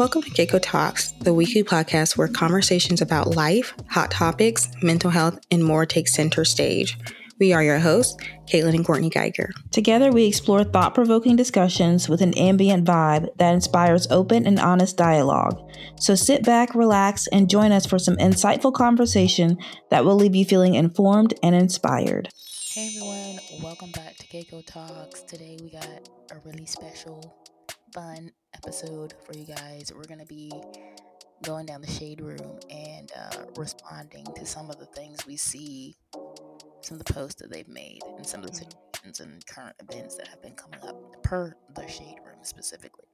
Welcome to CaCo Talks, the weekly podcast where conversations about life, hot topics, mental health, and more take center stage. We are your hosts, Caitlin and Courtney Geiger. Together, we explore thought provoking discussions with an ambient vibe that inspires open and honest dialogue. So sit back, relax, and join us for some insightful conversation that will leave you feeling informed and inspired. Hey everyone, welcome back to CaCo Talks. Today we got a really special, fun episode for you guys. We're going to be going down the shade room and uh, responding to some of the things we see, some of the posts that they've made, and some of the situations and current events that have been coming up per the shade room specifically.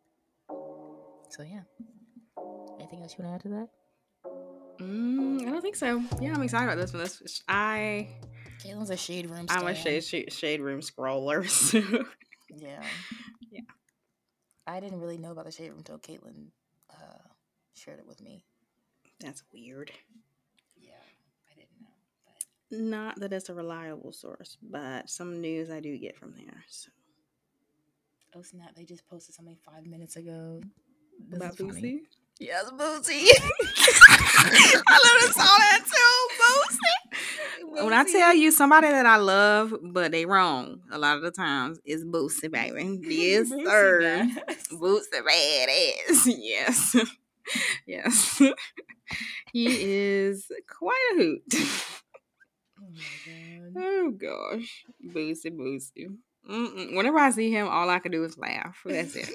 So, yeah. Anything else you want to add to that? Mm, I don't think so. Yeah, I'm excited about this one. This I Caitlin's a shade room. I'm a shade shade, shade room scroller. So. Yeah. I didn't really know about the shade room until Caitlin uh, shared it with me. That's weird. Yeah, I didn't know. But Not that it's a reliable source, but some news I do get from there. So. oh snap! They just posted something five minutes ago. This About. Boosie? Yes, Boosie. I literally saw that too, Boosie. When I tell you somebody that I love, but they wrong a lot of the times, is Boosie, baby. Yes, Boosie, sir. Boosie Badazz. Yes. yes. he is quite a hoot. Oh oh gosh. Boosie, Boosie. Mm-mm. Whenever I see him, all I can do is laugh. That's it.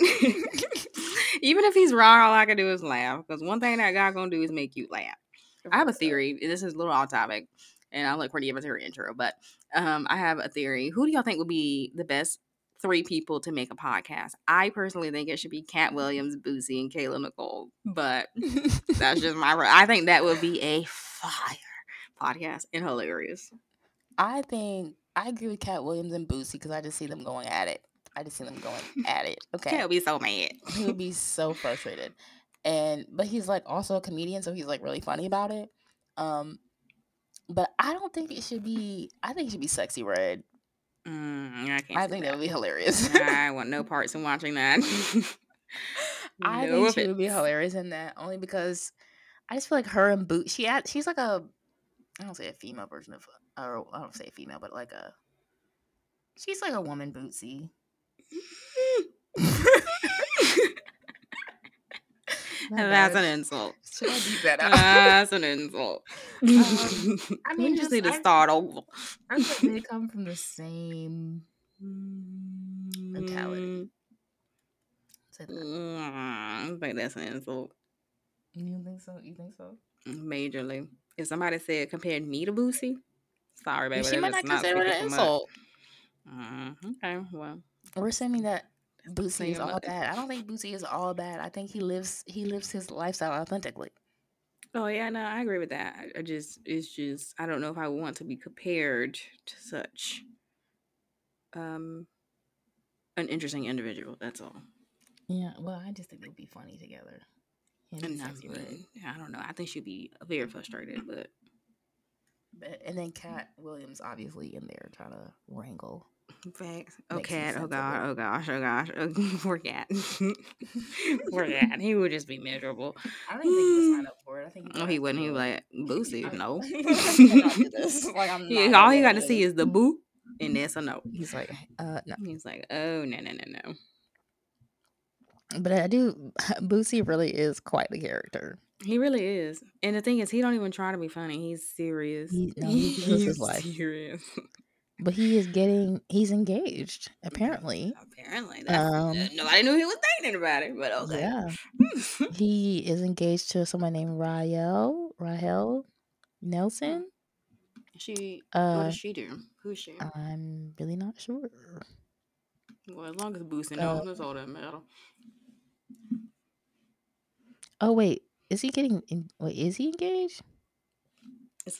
Even if he's wrong, all I can do is laugh. Because one thing that God gonna do is make you laugh. I have a theory. This is a little off topic, and I'll let Courtney give us her intro. But um, I have a theory. Who do y'all think would be the best three people to make a podcast? I personally think it should be Katt Williams, Boosie, and Kayla Nicole. But that's just my. I think that would be a fire podcast and hilarious. I think I agree with Katt Williams and Boosie because I just see them going at it. I just see them going at it. Okay. he'll be so mad. he would be so frustrated and but he's like also a comedian so he's like really funny about it um but i don't think it should be i think it should be Sexyy Red. Mm, I i think that would be hilarious. I want no parts in watching that. i No think she would be hilarious in that only because i just feel like her and Boosie had she's like a i don't say a female version of or i don't say a female but like a she's like a woman bootsy That's an insult. Should I beat that out? That's an insult. Um, I mean, just just- need to I- start over. I think they come from the same mentality. Say that. Mm, I think that's an insult. You think so? You think so? Majorly. If somebody said compared me to Boosie, sorry, baby. she might not consider it an insult. Mm, okay, well, We're assuming that Thing is all bad. I don't think Boosie is all bad. I think he lives he lives his lifestyle authentically. oh yeah, no, I agree with that. I- just, it's just, I don't know if I want to be compared to such, um, an interesting individual. That's all. Yeah, well, I just think they'd be funny together. And I, Sexy I don't know. I think she'd be very frustrated, but But, and then Katt Williams obviously in there trying to wrangle. Facts. Oh, Katt. Oh god. Oh gosh. Oh gosh. Oh, poor Katt. poor Katt. He would just be miserable. I don't think he would sign up for it. I think Oh, he wouldn't. He was like Boosie. No. I cannot do this. Like, I'm He- not all he got to see is the boo, and that's a no. He's like, uh, no. He's like, oh no no no no. But I do. Boosie really is quite the character. He really is. And the thing is, he don't even try to be funny. He's serious. He- no, he just lives his life. serious. But he is getting. He's engaged. Apparently, Apparently, Um, nobody knew he was dating anybody. But okay. yeah, he is engaged to someone named Rael. Rajel Nelson. she. what Uh, does she do? Who's she? I'm really not sure. Well, as long as Boosie Uh, knows, that's all that matters. Oh wait, is he getting? En- wait, is he engaged?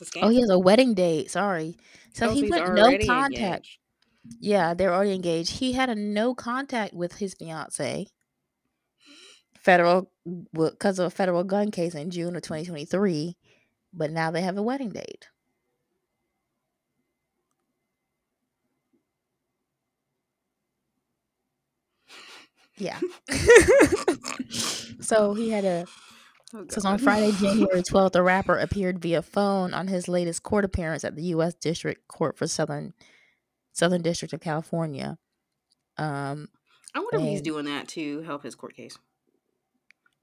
It's a scam. Oh, he has a wedding date. Sorry. So he put no already contact. engaged. Yeah, they're already engaged. He had a no contact with his fiance. Federal because of a federal gun case in June of 2023, but now they have a wedding date. Yeah. So he had a. Oh, on Friday, January 12th, the rapper appeared via phone on his latest court appearance at the U.S. District Court for Southern Southern District of California. Um, I wonder if he's doing that to help his court case.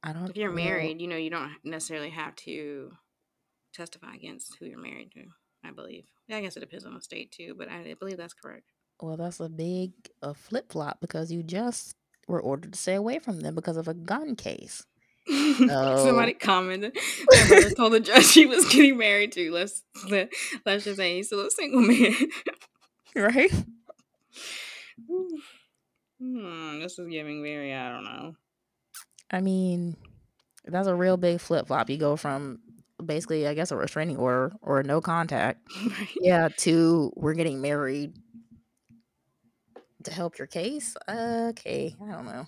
I don't. If you're know. married, you know, you don't necessarily have to testify against who you're married to. I believe. Yeah, I guess it depends on the state too, but I believe that's correct. Well, that's a big a flip flop because you just were ordered to stay away from them because of a gun case. Somebody commented. My brother told the judge he was getting married to. Let's let, let's just say he's still a single man. Right? hmm, this is giving very. I don't know. I mean, that's a real big flip flop. You go from basically, I guess, a restraining order or no contact, Right? yeah, to we're getting married to help your case. Okay, I don't know.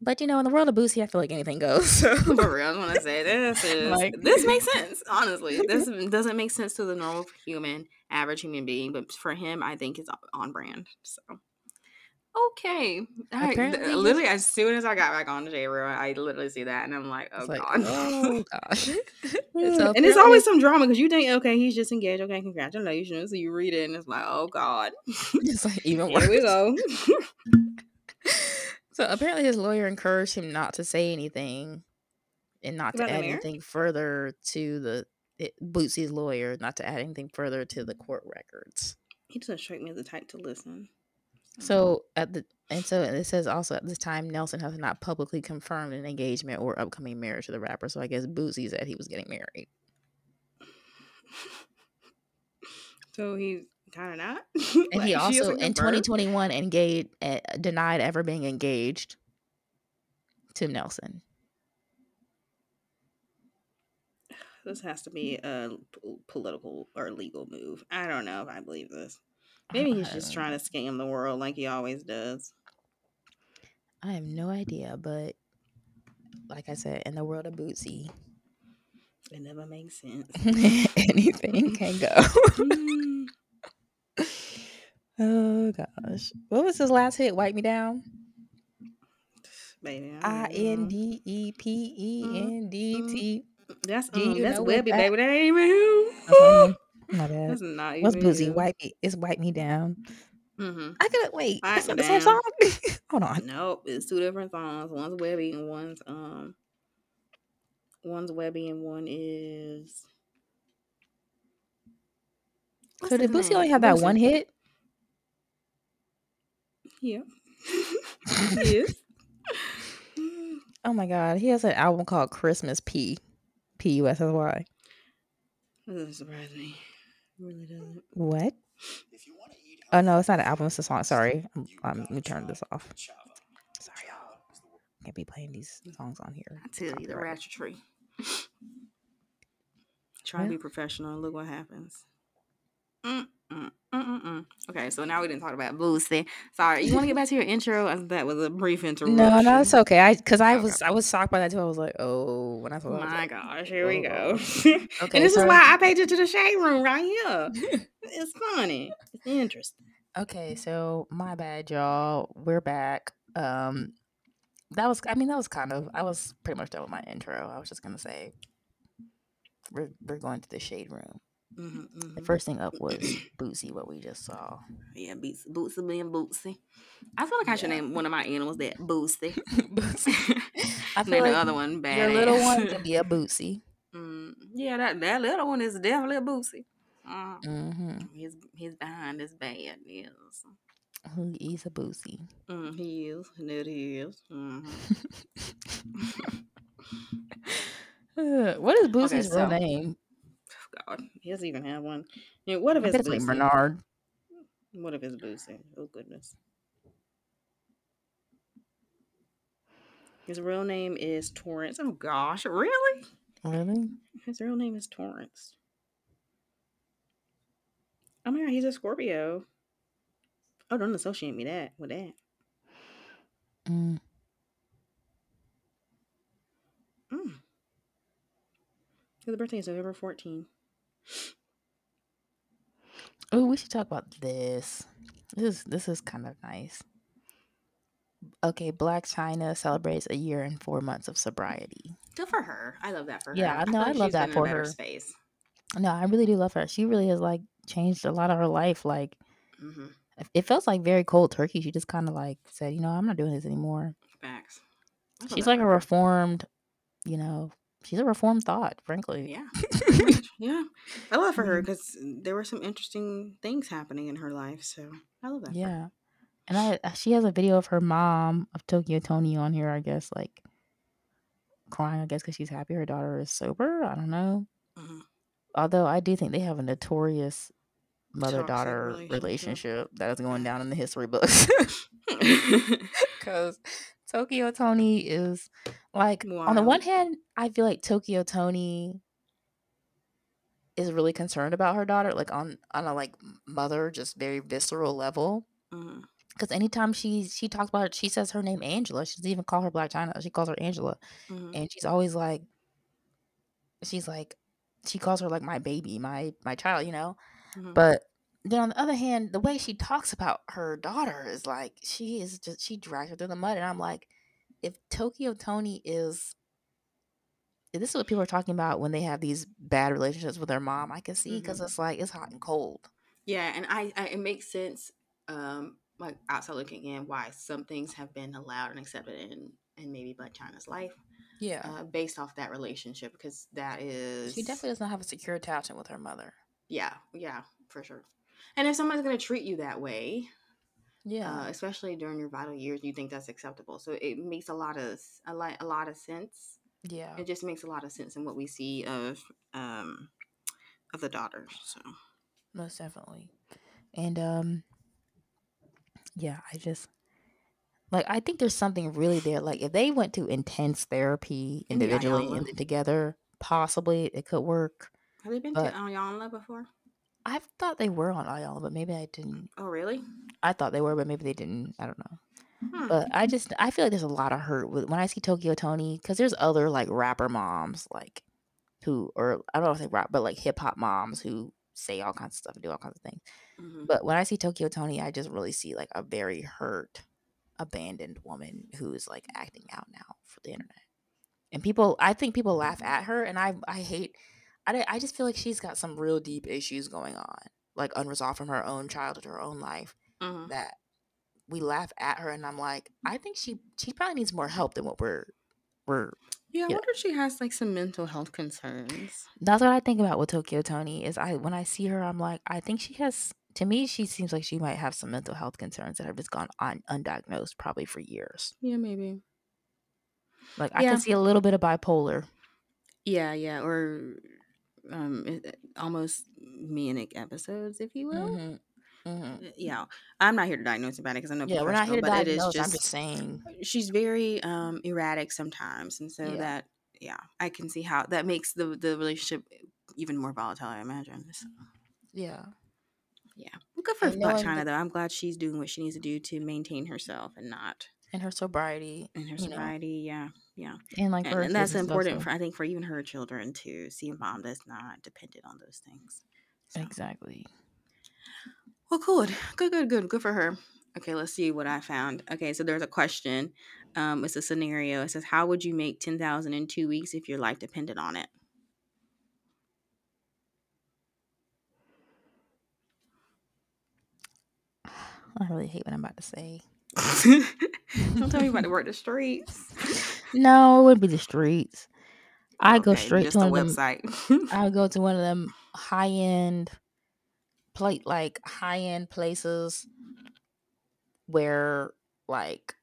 But you know, in the world of Boosie, I feel like anything goes. So. For real, I want to say this is Like- this makes sense. Honestly, this doesn't make sense to the normal human, average human being, but for him, I think it's on brand. So, okay, I, th- literally as soon as I got back on the J Room, I literally see that, and I'm like, oh like, god. oh gosh. So and it's always some drama because you think, okay, he's just engaged. Okay, congratulations. So you read it, and it's like, oh god, It's like even worse. here we go. So apparently, his lawyer encouraged him not to say anything and not to About the add anything further to the it, Bootsy's lawyer, not to add anything further to the court records. he doesn't strike me as the type to listen. So at the and so it says also at this time Nelson has not publicly confirmed an engagement or upcoming marriage to the rapper. So I guess Bootsy said he was getting married. so he's kind of not. And he Like, also in 2021 engaged uh, denied ever being engaged to Nelson. This has to be a p- political or legal move. I don't know if I believe this. Maybe he's just trying to scam the world like he always does. I have no idea, but like I said, in the world of Bootsy, It never makes sense. anything can go. Oh gosh, what was his last hit? Wipe me down. baby, I don't even N. D E P E N D T. That's Do um, you that's Webbie, baby. That ain't even him. Okay, My bad. That's not even What's him. Wipe me. It's wipe me down. Mm-hmm. I could wait. Wipe That's not the same song. Hold on. Nope, it's two different songs. One's Webbie and one's um. One's Webbie and one is. What's So did name? only have that Boosie. one hit? Yeah. yes. Oh my god, he has an album called Christmas P. P U S S Y. That doesn't surprise me. It really doesn't. What? Oh no, it's not an album. It's a song. Sorry, um, um, let me turn this off. Sorry, y'all. Can't be playing these songs on here. I tell you, the Copyright. ratchetry. Try to be professional and look what happens. Mm, mm, mm, mm, mm. Okay, so now we didn't talk about Boosie. Sorry, you want to get back to your intro? That was a brief interruption. No, no, it's okay. I because I Okay. was I was shocked by that too. I was like, oh, when I I was My like, gosh, here we go. Okay, and this is why I paid you to the shade room right here. It's funny. It's interesting. Okay, so my bad, y'all. We're back. Um, that was I mean that was kind of I was pretty much done with my intro. I was just gonna say we're we're going to the shade room. Mm-hmm, The first thing up was Bootsy, what we just saw. Yeah, Bootsy, Bootsy being Bootsy. I feel like I should Yeah. name one of my animals that Bootsy. Bootsy. I name feel the like other one bad. Your little one could be a Bootsy. Mm, yeah, that that little one is definitely a Bootsy. Uh, Mm-hmm. his his behind is bad. Yes, He's a Bootsy. mm, he is. And it is. Mhm. Uh, what is Boosie's real so- name? God, he doesn't even have one. Yeah, what if I it's like Bernard. What if it's Bootsy? Oh goodness. His real name is Torrance. Oh gosh, really? Really? His real name is Torrance. Oh my god, he's a Scorpio. Oh, don't associate me that with that. Mm. Mm. His birthday is November 14. Oh, we should talk about this. This is this is kind of nice. okay, Blac Chyna celebrates a year and four months of sobriety. Good for her. I love that for her. Yeah. I know, I love that been in a for her. Space. No, I really do love her. She really has like changed a lot of her life. Like Mm-hmm. it- it feels like very cold turkey. She just kind of like said, you know, I'm not doing this anymore. Facts. She's like a reformed, you know, she's a reformed thought, frankly. Yeah. yeah. I love for her because there were some interesting things happening in her life. So I love that. Yeah. And I uh, she has a video of her mom of Tokyo Toni on here, I guess, like crying, I guess, because she's happy her daughter is sober. I don't know. Mhm. Although I do think they have a notorious mother daughter relationship. relationship that is going down in the history books. Because Tokyo Toni is like, on the one hand, I feel like Tokyo Toni is really concerned about her daughter, like on on a like mother, just very visceral level. Mhm. Because anytime she she talks about it, she says her name Angela. She doesn't even call her Blac Chyna. She calls her Angela, Mhm. and she's always like, she's like, she calls her like my baby, my my child, you know. Mhm. But then on the other hand, the way she talks about her daughter is like she is just she drags her through the mud, and I'm like, if Tokyo Toni is. This is what people are talking about when they have these bad relationships with their mom. I can see because Mhm. it's like it's hot and cold. Yeah, and I, I it makes sense. Um, like outside looking in, why some things have been allowed and accepted in in maybe Blac Chyna's life, Yeah, uh, based off that relationship, because that is she definitely does not have a secure attachment with her mother. yeah, yeah, for sure. And if someone's gonna treat you that way, Yeah, uh, especially during your vital years, you think that's acceptable. So it makes a lot of a lot a lot of sense. yeah. It just makes a lot of sense in what we see of um of the daughters. So most definitely and um yeah i just like i think there's something really there like if they went to intense therapy individually and then together possibly it could work have they been But- to Iyanla before? I thought they were on Iyanla, but maybe i didn't Oh, really? i thought they were but maybe they didn't i don't know Hmm. but i just i feel like there's a lot of hurt with when i see tokyo toni because there's other like rapper moms like who or i don't know if they rap but like hip-hop moms who say all kinds of stuff and do all kinds of things Mhm. But when I see Tokyo Toni, I just really see like a very hurt, abandoned woman who's like acting out now for the internet. And people, I think people laugh at her, and I, I hate, I, I just feel like she's got some real deep issues going on, like unresolved from her own childhood, her own life. Mhm. That we laugh at her, and I'm like, I think she, she probably needs more help than what we're, we're. Yeah, I Yeah. wonder if she has like some mental health concerns. That's what I think about with Tokyo Toni. Is I when I see her, I'm like, I think she has. To me, she seems like she might have some mental health concerns that have just gone on undiagnosed probably for years. Yeah, maybe. Like I can see a little bit of bipolar. Yeah, yeah, or um, i- i- almost manic episodes, if you will. Mhm, mhm. Uh, Yeah, I'm not here to diagnose about it because I'm no Yeah, we're not here to but it is diagnose. just, I'm just saying. she's very um erratic sometimes, and so Yeah. that yeah, I can see how that makes the the relationship even more volatile. I imagine. So, Yeah, yeah, well, good for Blac Chyna though. I'm glad she's doing what she needs to do to maintain herself and not and her sobriety, and her you know, sobriety. Yeah, yeah. and like and, and that's important so- for I think for even her children to see a mom that's not dependent on those things. So, exactly. well, good, good, good, good, good for her. Okay, let's see what I found. Okay, so there's a question. Um, it's a scenario. It says, "How would you make ten thousand in two weeks if your life depended on it?" I really hate what I'm about to say. Don't tell me about to work the streets. No, it wouldn't be the streets. I go Okay, straight just to one of them. website. I go to one of them high end plate like high end places where like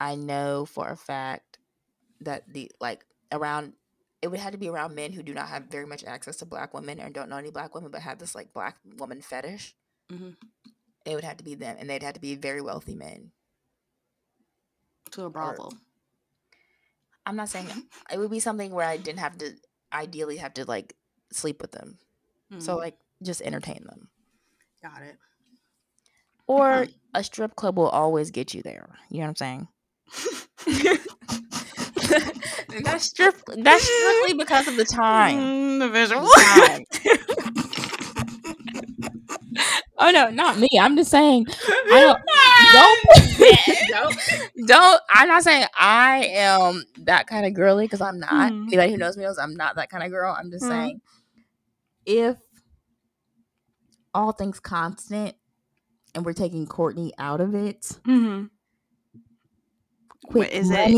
I know for a fact that the like around it would have to be around men who do not have very much access to black women and don't know any black women but have this like black woman fetish. Mhm. It would have to be them and they'd have to be very wealthy men. to a brothel. I'm not saying it would be something where I didn't have to ideally have to like sleep with them. So Mhm. like just entertain them. got it. Or a strip club will always get you there. You know what I'm saying? That's strip that's strictly because of the time. Mm, the visual. The time. Oh no, not me. I'm just saying I don't don't, don't, don't. I'm not saying I am that kind of girly because I'm not. Mhm. Anybody who knows me knows I'm not that kind of girl. I'm just Mhm. saying, if all things constant, and we're taking Courtney out of it, Mm-hmm. quick is it?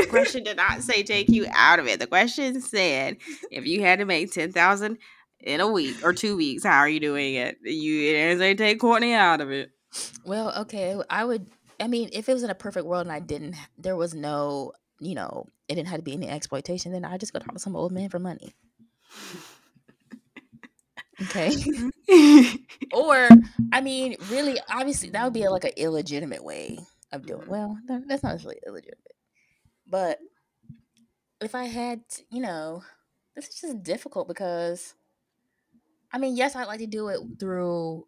The question did not say take you out of it. The question said if you had to make ten thousand in a week or two weeks, how are you doing it? You it didn't say take Courtney out of it. Well, okay, I would. I mean, if it was in a perfect world and I didn't, there was no, you know, it didn't have to be any exploitation, then I just go talk to some old man for money. Okay. or, I mean, really, obviously, that would be like an illegitimate way of doing. Mhm. Well, that's not necessarily illegitimate, but if I had, to, you know, this is just difficult because, I mean, yes, I'd like to do it through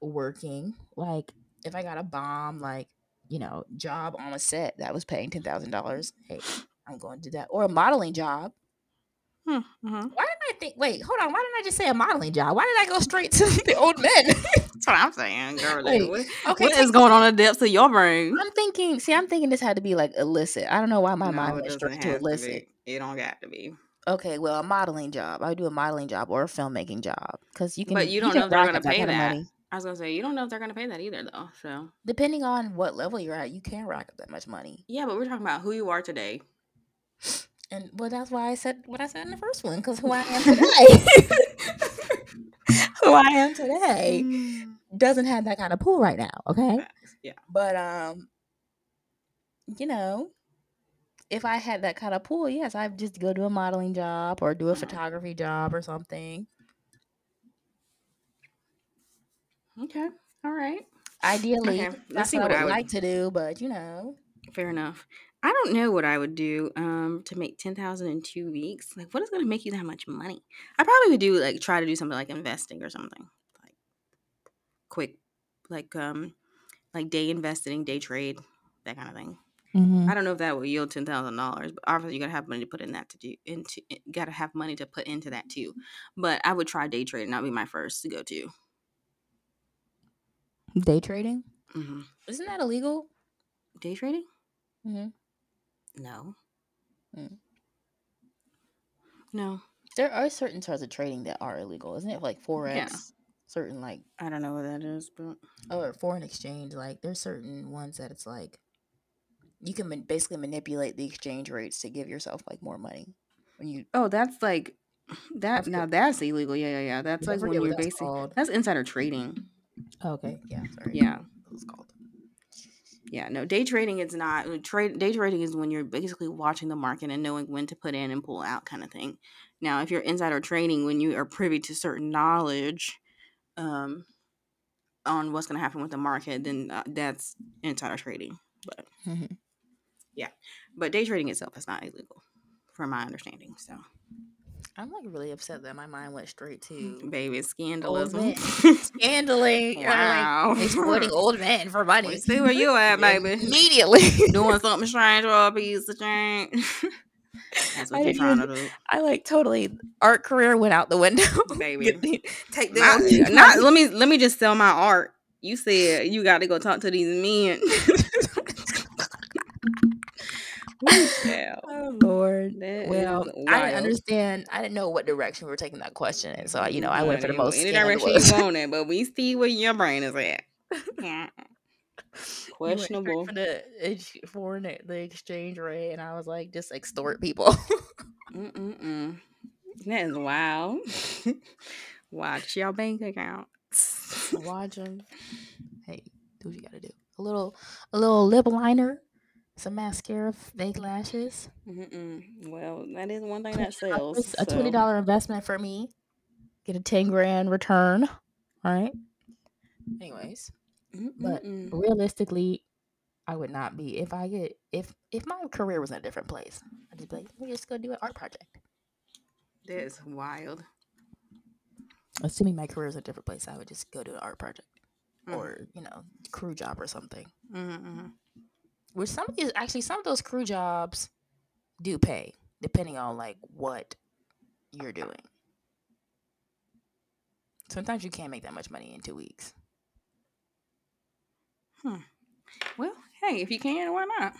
working. Like, if I got a bomb, like, you know, job on a set that was paying ten thousand dollars, hey, I'm going to do that. Or a modeling job. Hmm, mhm. Why didn't I think? Wait, hold on. Why didn't I just say a modeling job? Why did I go straight to the old men? That's what I'm saying, girl. What okay, what is going on in the depths of your brain? I'm thinking. See, I'm thinking this had to be like illicit. I don't know why my mind it went straight to have to illicit. It don't got to be. Okay, well, a modeling job. I would do a modeling job or a filmmaking job because you can. But you don't can know if they're gonna pay that. money. I was gonna say you don't know if they're gonna pay that either, though. So Depending on what level you're at, you can rack up that much money. yeah, but we're talking about who you are today. And well, that's why I said what I said in the first one because who I am today, who I am today, Mm. doesn't have that kind of pool right now. Okay. Yeah. But um, you know, if I had that kind of pool, yes, I'd just go do a modeling job or do a Mhm. photography job or something. Okay. All right. Ideally, Okay, that's see what, what I I would would- like to do. But you know, Fair enough. I don't know what I would do um to make ten thousand in two weeks. Like, what is gonna make you that much money? I probably would do like try to do something like investing or something like quick, like um like day investing, day trade, that kind of thing. I don't know if that will yield ten thousand dollars, but obviously you gotta have money to put in that to do into. Gotta have money to put into that too. But I would try day trading. That'd be my first to go to. day trading hmm isn't that illegal? Day trading? hmm No. Mm. No, There are certain sorts of trading that are illegal, isn't it? Like forex, certain like I don't know what that is, but or foreign exchange. Like there's certain ones that it's like you can basically manipulate the exchange rates to give yourself like more money when you. Oh, that's like that. Now that's illegal. Yeah, yeah, yeah. That's like when you're basically called. that's insider trading. Okay, yeah, sorry. Yeah, It's called. yeah. No, day trading is not uh, trade. Day trading is when you're basically watching the market and knowing when to put in and pull out, kind of thing. Now, if you're insider trading, when you are privy to certain knowledge, um, on what's going to happen with the market, then uh, that's insider trading. But Mhm. but day trading itself is not illegal, from my understanding. So, I'm like really upset that my mind went straight to baby, scandalism. men. scandaling, Wow. like exploiting old men for money. We see where you at, baby. Immediately. Doing something strange or a piece of change. That's what I you're trying to do, I like totally art career went out the window. baby. Take the Not, not- let me let me just sell my art. You said you got to go talk to these men. Oh Lord. that Well, is I didn't wild. understand. I didn't know what direction we were taking that question, and so you know, I went for the Honey, most any direction scandalous. you want it, but we see where your brain is at. Yeah. Mm. You went straight Questionable. for the ex- foreign the exchange rate, and I was like, just extort people. Mm-mm-mm. That is wild. Watch your bank account. Watch them. Hey, do what you gotta do. A little, a little lip liner, some mascara, fake lashes. Mm-mm. Well, that is one thing that $20 sells. a twenty so- dollar investment for me. Get a ten grand return. Right. Anyways, but Mm-mm-mm. realistically, I would not be if I get if if my career was in a different place. I'd just be like, let me just go do an art project. that is wild. Assuming my career is in a different place, I would just go to an art project Mm. or you know crew job or something. Mm-mm. Which some of these actually some of those crew jobs do pay depending on like what you're doing. Sometimes you can't make that much money in two weeks. Hmm. Well, hey, if you can, why not?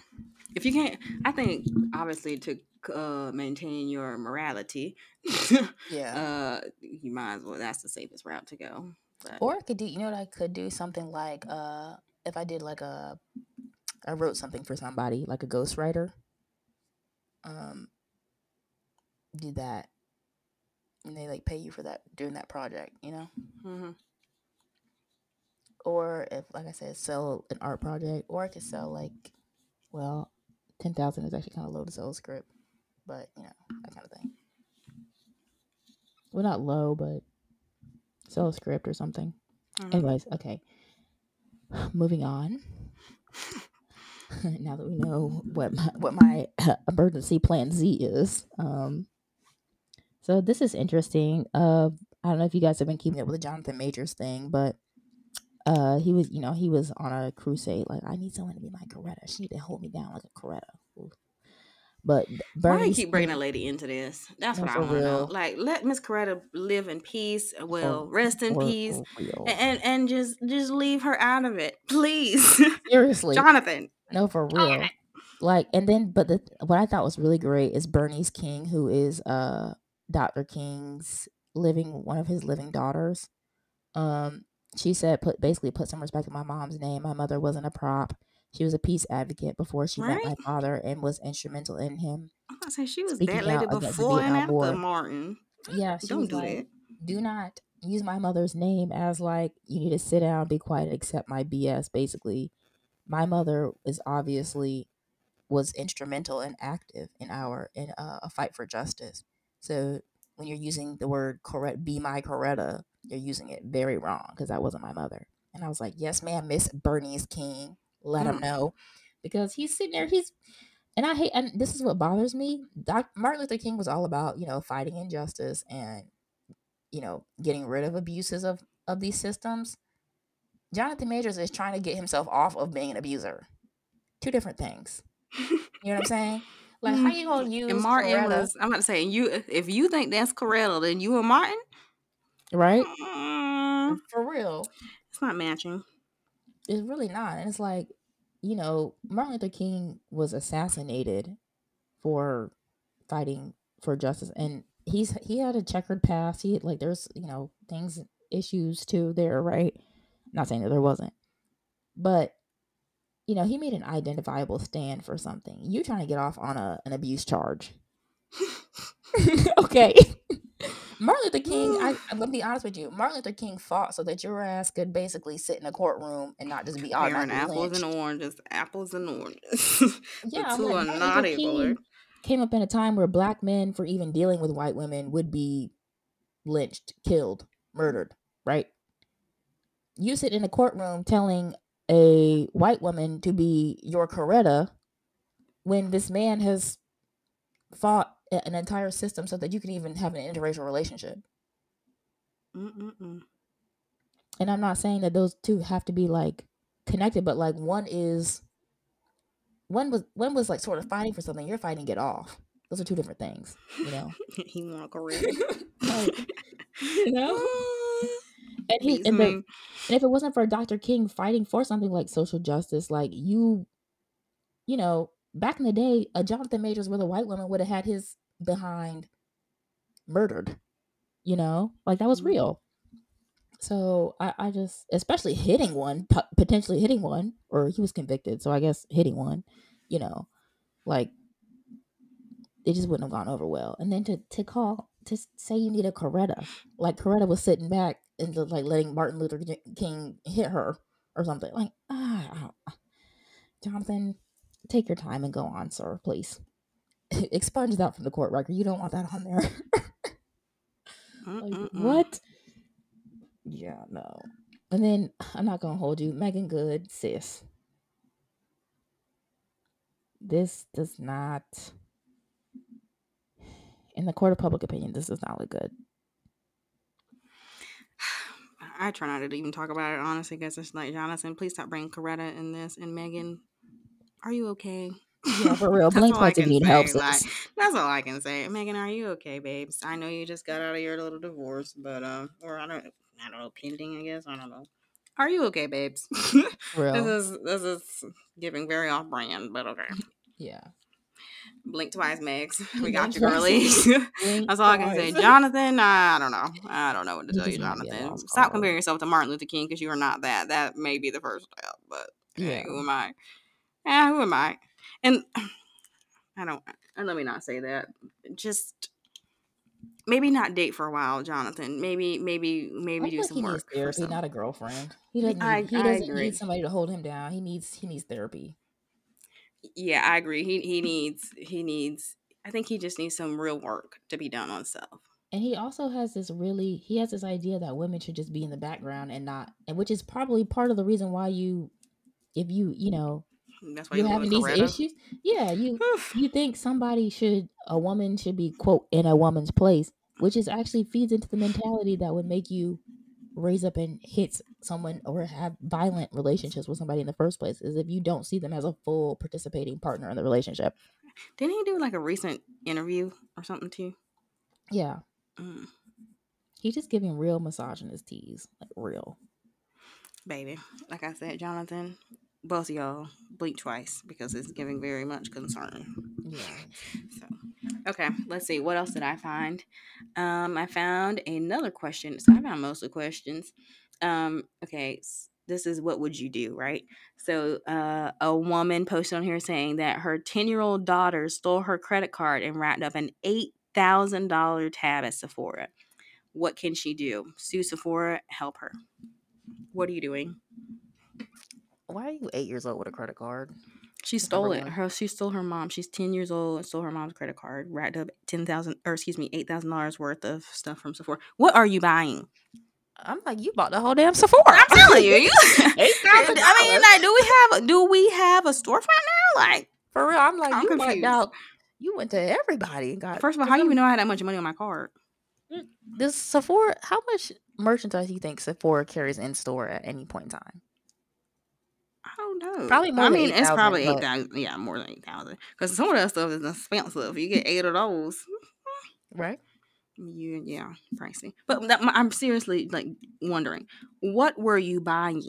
If you can't, I think obviously to uh, maintain your morality, Yeah. uh, you might as well. That's the safest route to go. But Or I could do, you know what I could do? Something like, uh, if I did like a, I wrote something for somebody, like a ghostwriter. Um, do that, and they like pay you for that doing that project, you know. mhm. Or if, like I said, sell an art project, or I could sell like, well, ten thousand is actually kind of low to sell a script, but you know that kind of thing. Well, not low, but sell a script or something. Mhm. Anyways, okay. Moving on. now that we know what my, what my emergency plan Z is, um, so this is interesting. Uh, I don't know if you guys have been keeping up with the Jonathan Majors thing, but uh, he was, you know, he was on a crusade. Like, I need someone to be my Coretta. She need to hold me down like a Coretta. But Why Bernie you keep bringing a lady into this? That's what I want to know. Like, let Miss Coretta live in peace. Well, rest in peace, real. and and just just leave her out of it, please, Seriously, Jonathan. No, for real. Like and then but the what i thought was really great is bernice king who is uh dr king's living one of his living daughters um she said put basically put some respect in my mom's name my mother wasn't a prop she was a peace advocate before she met my father and was instrumental in him I'm gonna say she was Speaking that lady before and after. Martin. yeah she Don't do like that. do not use my mother's name as like you need to sit down be quiet accept my bs basically my mother is obviously was instrumental and active in our in uh, a fight for justice. So when you're using the word correct be my coretta you're using it very wrong because that wasn't my mother. And i was like yes ma'am miss bernice king let him Mm. know. Because he's sitting there he's and i hate and this is what bothers me Doc, martin luther king was all about you know fighting injustice and you know getting rid of abuses of of these systems jonathan majors is trying to get himself off of being an abuser. Two different things. You know what i'm saying? Like how you gonna use And Martin Coretta, was. I'm about to say, you if you think that's Coretta, then you and Martin. right? Mm, for real. It's not matching. it's really not and it's like you know martin luther king was assassinated for fighting for justice and he's he had a checkered past. He like there's you know things issues too there right not saying that there wasn't but you know he made an identifiable stand for something you trying to get off on a an abuse charge okay martin luther king I, i'm gonna be honest with you martin luther king fought so that your ass could basically sit in a courtroom and not just be automatically apples lynched. and oranges, apples and oranges. Yeah, two like, are not. King came up in a time where black men, for even dealing with white women, would be lynched, killed, murdered, right? You sit in a courtroom telling a white woman to be your Coretta when this man has fought an entire system so that you can even have an interracial relationship. Mm-mm-mm. And I'm not saying that those two have to be like connected, but like one is one was one was like sort of fighting for something. You're fighting get off. Those are two different things, you know. he want Coretta. like, you know. And he and, the, and if it wasn't for Dr. King fighting for something like social justice, like you, you know, back in the day, a Jonathan Majors with a white woman would have had his behind murdered. You know, like that was Mhm. real. So I, I just, especially hitting one, po- potentially hitting one, or he was convicted. So I guess hitting one, you know, like it just wouldn't have gone over well. And then to to call to s- say you need a Coretta, like Coretta was sitting back and just, like letting Martin Luther King hit her or something. Like ah, ah, Jonathan, take your time and go on, sir, please. Expunge that from the court record. You don't want that on there. like what? Yeah, no. And then I'm not gonna hold you, Meagan Good, sis. This does not, in the court of public opinion, this does not look good. I try not to even talk about it honestly because it's like Jonathan, please stop bringing Coretta in this. And Megan, are you okay? Yeah, for real. That's Blink all I twice if need help. Like, that's all I can say. Megan, are you okay, babes? I know you just got out of your little divorce, but um, or I don't, I don't know, pending. I guess I don't know. Are you okay, babes? This is this is giving very off brand, but okay. Yeah. Blink twice, Megs. We got you, girly. That's all I can say. Jonathan, I don't know. I don't know what to tell you, just might be a Jonathan. Stop comparing yourself to Martin Luther King because you are not that. That may be the first step, but Yeah. who am I? Yeah, who am I? And I don't. And let me not say that. Just maybe not date for a while, Jonathan. Maybe, maybe, maybe do some he work. therapy, some- not a girlfriend. He doesn't. I- he doesn't need somebody to hold him down. He needs. He needs therapy. Yeah, I agree. He he needs he needs. I think he just needs some real work to be done on self. And he also has this really. He has this idea that women should just be in the background and not, and which is probably part of the reason why you, if you, you know, mm, That's why you're having having these issues. Yeah, you you think somebody should a woman should be quote in a woman's place which is actually feeds into the mentality that would make you raise up and hit someone or have violent relationships with somebody in the first place is if you don't see them as a full participating partner in the relationship. Didn't he do like a recent interview or something too? yeah. Mm, he's just giving real misogynist tease like real. Baby, like I said, Jonathan, both of y'all blink twice because it's giving very much concern. yeah So, okay, let's see. What else did I find? Um, I found another question. So I found most of the questions. Um, okay, this is what would you do, right? So, uh, a woman posted on here saying that her ten-year-old daughter stole her credit card and racked up an eight thousand dollar tab at Sephora. What can she do? Sue Sephora, help her. What are you doing? Why are you eight years old with a credit card She stole it. Her she stole her mom. She's ten years old and stole her mom's credit card. Racked up ten thousand or excuse me, eight thousand dollars worth of stuff from Sephora. What are you buying? i'm like you bought the whole damn sephora I'm telling you, you. Eight thousand I mean, like, do we have do we have a storefront now? Like, for real i'm like I'm you confused. out you went to everybody and got first of all, how do you even know I had that much money on my card? Mm, does Sephora? How much merchandise do you think Sephora carries in store at any point in time? Don't know. Probably more I than mean, it's 8,000, probably eight thousand. Yeah, more than eight thousand. Because some of that stuff is expensive. You get eight of those. Right. You yeah, pricey. But that, I'm seriously like wondering, what were you buying?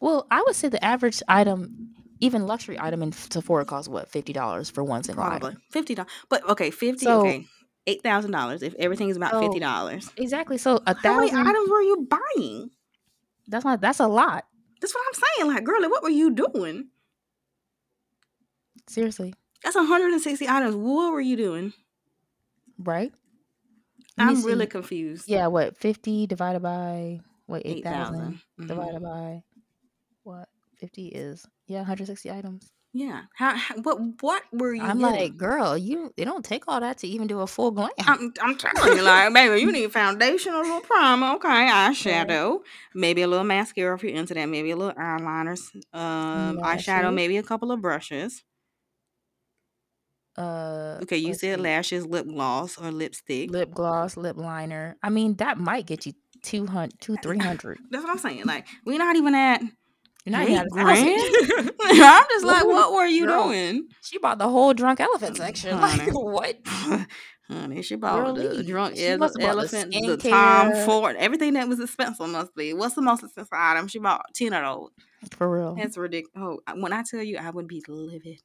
Well, I would say the average item, even luxury item in Sephora, costs what fifty dollars for one single Probably item. fifty dollars. But okay, fifty. So- okay, eight thousand dollars. If everything is about So, fifty dollars, Exactly. So a how many items were you buying? That's not. That's a lot. That's what I'm saying. Like, girlie, what were you doing? Seriously. That's 160 items. What were you doing? Right. I'm really confused. Yeah. What fifty divided by what eight 8,000. thousand Mhm. divided by what fifty is? Yeah, one hundred sixty items. Yeah. How, how? What? What were you? I'm getting? like, girl, you. It don't take all that to even do a full glam. I'm, I'm telling you, like, baby, you need foundation, or a little primer, okay, eyeshadow, maybe a little mascara if you're into that, maybe a little eyeliner, um, eyeshadow, Lashes. maybe a couple of brushes. uh Okay, you let's said see, lashes, lip gloss, or lipstick. lip gloss lip liner i mean that might get you 200 two 300 That's what I'm saying. Like, we're not even at you're not eight even at a thousand. grand. I'm just like, what were you girl. doing? she bought the whole drunk elephant section like what Honey, she bought the Girlie, drunk she ele- must've the elephant, the, Tom. Ford, everything that was expensive must be. What's the most expensive item? She bought 10 of those. for real That's ridiculous. Oh, when I tell you, I would be livid.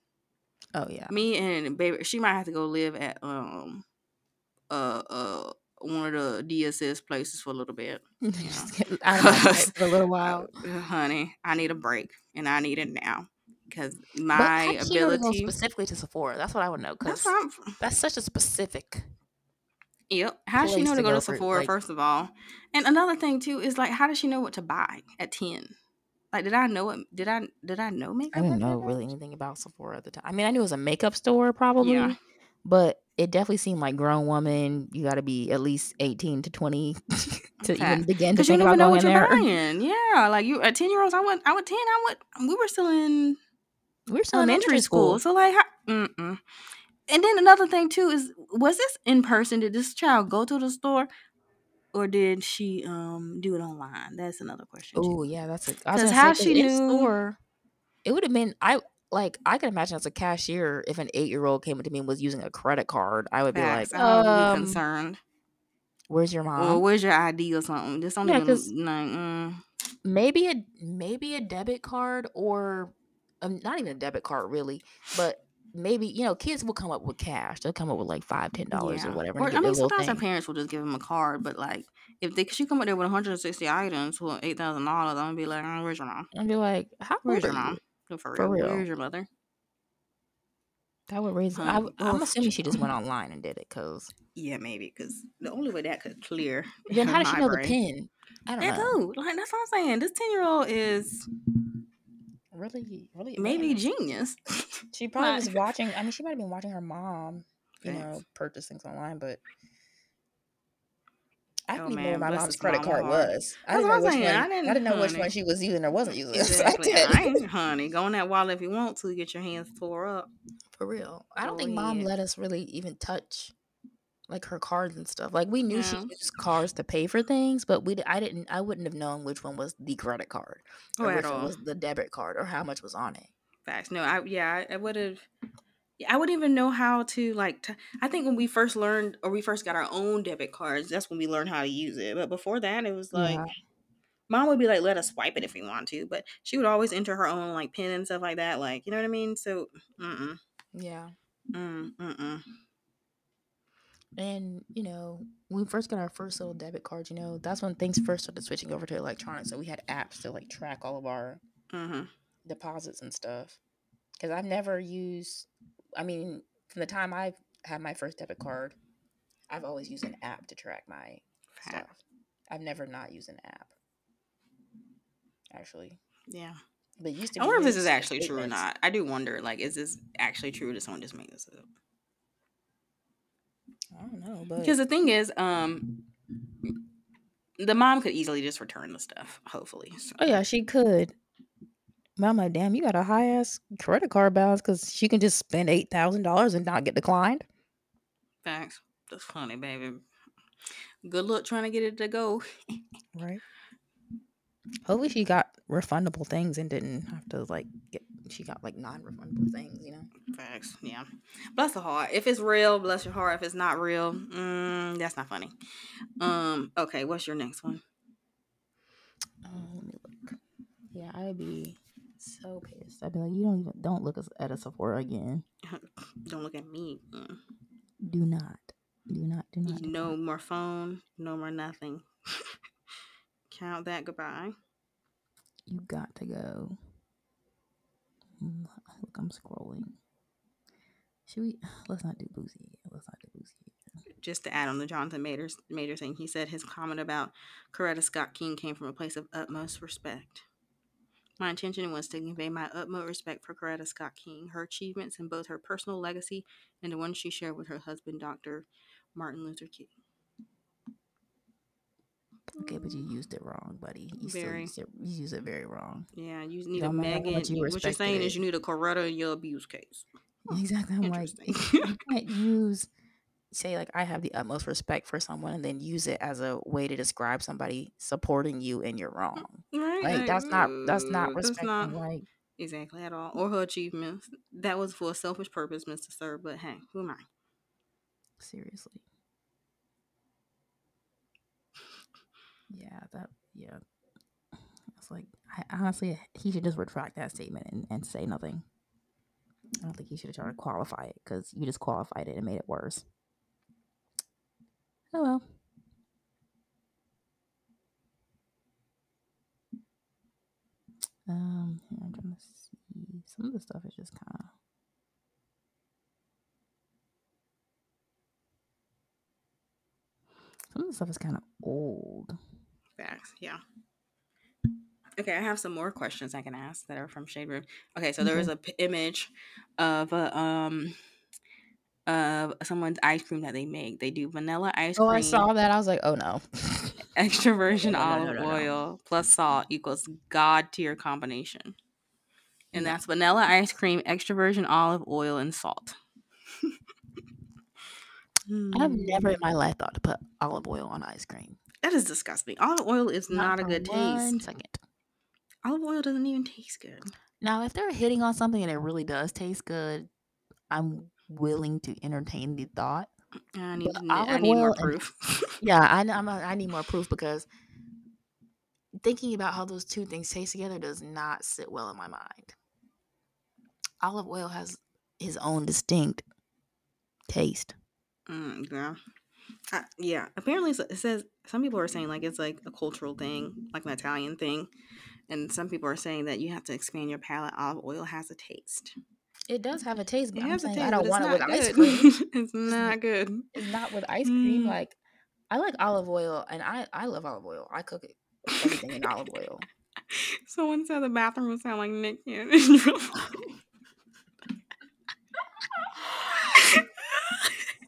oh yeah Me and baby, she might have to go live at um uh uh one of the DSS places for a little bit. Just get out of for a little while Uh, honey, I need a break, and I need it now because my how does she go ability. specifically to sephora that's what i would know because what I'm, that's such a specific Yep. How does she know to to go to go for, Sephora, like- first of all? And another thing too is like, how does she know what to buy at ten? Like, did I know it? Did I did I know makeup? i didn't know really anything about sephora at the time i mean i knew it was a makeup store probably Yeah. but it definitely seemed like grown woman you got to be at least 18 to 20 to Okay. even begin to Because you think about even know going what in you're there buying. Yeah, like you at ten year olds, I went. I went ten. I went. We were still in we were still in elementary elementary school. school So like, how, mm-mm. and then another thing too is, was this in person? Did this child go to the store, or did she um do it online? That's another question. oh yeah that's a I was 'Cause how say, she knew- store it would have been i like i could imagine as a cashier if an eight-year-old came up to me and was using a credit card i would be like Facts. I would be um, concerned. where's your Or mom where's your ID or something? Just don't Yeah, even like. Mm. maybe a maybe a debit card or um, not even a debit card really, but maybe you know kids will come up with cash. They'll come up with like five, ten dollars or whatever. Or, I mean, sometimes thing. parents will just give them a card, but like if they, she come up there with 160 items for eight thousand dollars, I'm gonna be like, oh, where's your mom? and be like, "How Where's your mom? you?" No, for, For real. real. Where's your mother? That would raise. I, w- I'm Ugh, assuming she just went online and did it because Yeah, maybe because the only way that could clear. then how did she know brain. the pin? I don't That know. too. Like that's what I'm saying. This ten year old is Really, really, maybe advanced. genius. She probably was watching. I mean, she might have been watching her mom, you Facts. know, purchase things online, but I Oh, didn't even know my mom's credit card was. I That's didn't what know I'm which saying. one. I I didn't- didn't, know which one she was using or wasn't using. So I Exactly. I ain't, honey. Go in that wallet if you want to. Get your hands mm. tore up. For real, I don't Go think mom let us really even touch like her cards and stuff. Like we knew she used cards to pay for things, but we I didn't. I wouldn't have known which one was the credit card Oh, or at which one was the debit card or how much was on it. Facts. No, I yeah, I, I would have. I wouldn't even know how to like. T- I think when we first learned or we first got our own debit cards, that's when we learned how to use it. But before that, it was like Yeah. mom would be like, "Let us swipe it if we want to," but she would always enter her own like pin and stuff like that. Like you know what I mean? So, mm Yeah. mm mm mm. And you know, when we first got our first little debit card, you know, that's when things first started switching over to electronic. So we had apps to like track all of our Mm-hmm. deposits and stuff. Because I've never used. I mean, from the time I've had my first debit card, I've always used an app to track my stuff. I've never not used an app. Actually, Yeah. but it used to. I wonder if this is actually true or not. I do wonder, like, is this actually true or did someone just make this up? I don't know, but Because the thing is, um, the mom could easily just return the stuff. Hopefully. So. oh yeah, she could. Like, damn, you got a high ass credit card balance because she can just spend eight thousand dollars and not get declined. Thanks. That's funny, baby. Good luck trying to get it to go. Right. Hopefully she got refundable things and didn't have to like get she got like non-refundable things, you know. Facts. Yeah. Bless the heart. If it's real, bless your heart. If it's not real, mm, that's not funny. Um. Okay. What's your next one? Um, let me look. Yeah, I would be so pissed. I'd be like, you don't even don't look us at a Sephora again. Don't look at me. Mm. Do not. Do not. Do not. do No not. more phone. No more nothing. Count that goodbye. You got to go. Mm, Look, I'm scrolling. Should we? Let's not do Boosie. Let's not do Boosie. just to add on the Jonathan Majors Major thing, he said his comment about Coretta Scott King came from a place of utmost respect. My intention was to convey my utmost respect for Coretta Scott King, her achievements in both her personal legacy and the one she shared with her husband, Dr. Martin Luther King. Okay, but you used it wrong, buddy. You Very. used it. You used it very wrong. Yeah, you need Don't a Meagan. you what you're saying is you need a Coretta in your abuse case. Exactly. I'm like, you can't use say like I have the utmost respect for someone and then use it as a way to describe somebody supporting you and you're wrong. Right? Like that's not that's not uh, that's not like exactly at all. Or her achievements. That was for a selfish purpose, Mr. Sir. But hey, who am I? seriously. Yeah, that yeah. It's like I honestly he should just retract that statement and, and say nothing. I don't think he should have tried to qualify it because you just qualified it and made it worse. Oh well. Um, I'm trying to see. Some of the stuff is just kind of. Some of the stuff is kind of old. Facts. Yeah. Okay, I have some more questions I can ask that are from Shade Room. Okay, so there was a p- image of a um of someone's ice cream that they make. They do vanilla ice Oh, cream, Oh, I saw that. I was like, oh no. extra virgin no, olive no, no. oil plus salt equals god tier combination. And that's vanilla ice cream, extra virgin olive oil, and salt. I've Hmm. never in my life thought to put olive oil on ice cream. That is disgusting. Olive oil is not, a good taste. second. Olive oil doesn't even taste good. Now, if they're hitting on something and it really does taste good, I'm willing to entertain the thought. I need, I need more oil and- proof. Yeah, I, I'm a, I need more proof because thinking about how those two things taste together does not sit well in my mind. Olive oil has his own distinct taste. Mm, yeah. Uh, yeah. Apparently, it says some people are saying like it's like a cultural thing, like an Italian thing, and some people are saying that you have to expand your palate. Olive oil has a taste. It does have a taste, It but I'm saying taste, I don't want it with not ice cream. it's not good. It's not with ice cream. Mm. Like I like olive oil, and I I love olive oil. I cook it everything in olive oil. Someone said the bathroom would sound like Nick Cannon.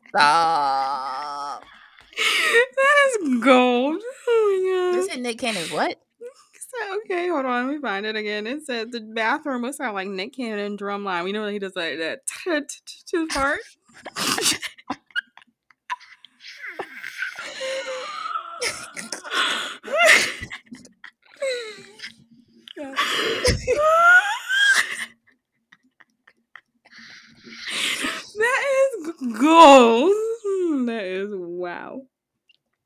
Stop. that is gold. Oh my god. said Nick Cannon's what? Okay, hold on. Let me find it again. It said the bathroom would sound like Nick Cannon drumline. We know that he does like that to his heart. that is gold. That is wow.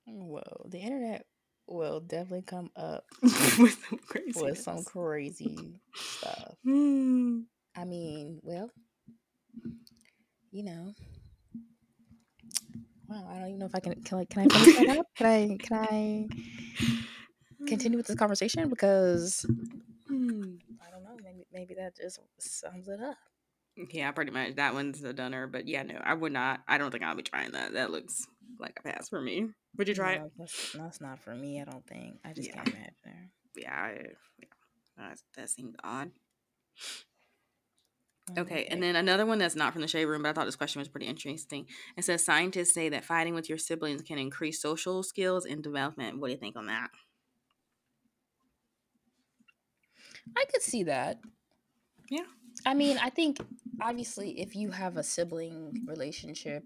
Whoa, the internet will definitely come up With some crazy. with some crazy stuff. Hmm. I mean, well, you know. Wow, I don't even know if I can can I, can I finish that up? Can I can I continue with this conversation because Hmm. I don't know, maybe maybe that just sums it up. Yeah, pretty much. That one's a dunner. But yeah, no, I would not. I don't think I'll be trying that. That looks like a pass for me. Would you try it? That's, that's not for me. I don't think. I just Yeah. can't imagine. Yeah, I, yeah. That, that seems odd. Okay, and then another one that's not from the shade room, but I thought this question was pretty interesting. It says scientists say that fighting with your siblings can increase social skills and development. What do you think on that? I could see that. Yeah. I mean, I think obviously if you have a sibling relationship,